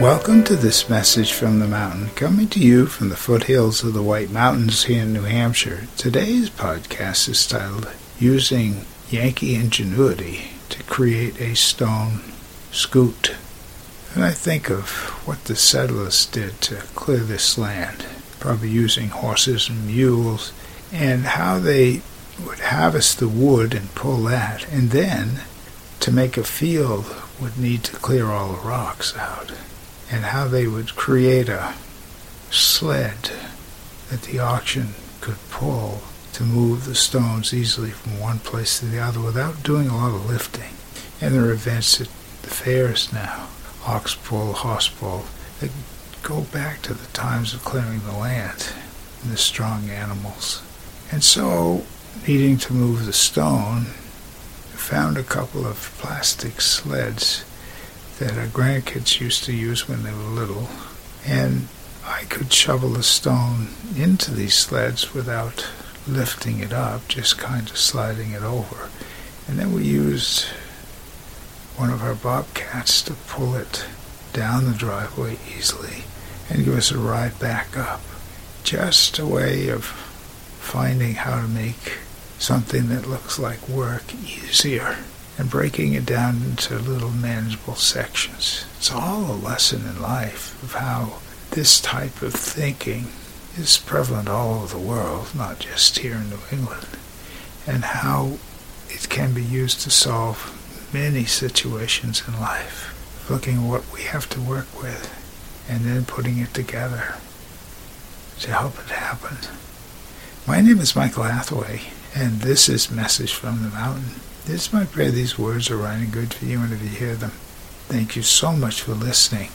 Welcome to this message from the mountain, coming to you from the foothills of the White Mountains here in New Hampshire. Today's podcast is titled Using Yankee Ingenuity to Create a Stone Scoot. And I think of what the settlers did to clear this land, probably using horses and mules, and how they would harvest the wood and pull that, and then to make a field would need to clear all the rocks out and how they would create a sled that the oxen could pull to move the stones easily from one place to the other without doing a lot of lifting. And there are events at the fairs now, ox pull, horse pull, that go back to the times of clearing the land and the strong animals. And so, needing to move the stone, found a couple of plastic sleds that our grandkids used to use when they were little. And I could shovel the stone into these sleds without lifting it up, just kind of sliding it over. And then we used one of our bobcats to pull it down the driveway easily and give us a ride back up. Just a way of finding how to make something that looks like work easier and breaking it down into little manageable sections. It's all a lesson in life of how this type of thinking is prevalent all over the world, not just here in New England, and how it can be used to solve many situations in life. Looking at what we have to work with and then putting it together to help it happen. My name is Michael Hathaway, and this is Message from the Mountain. It's my prayer these words are right and good for you and if you hear them. Thank you so much for listening.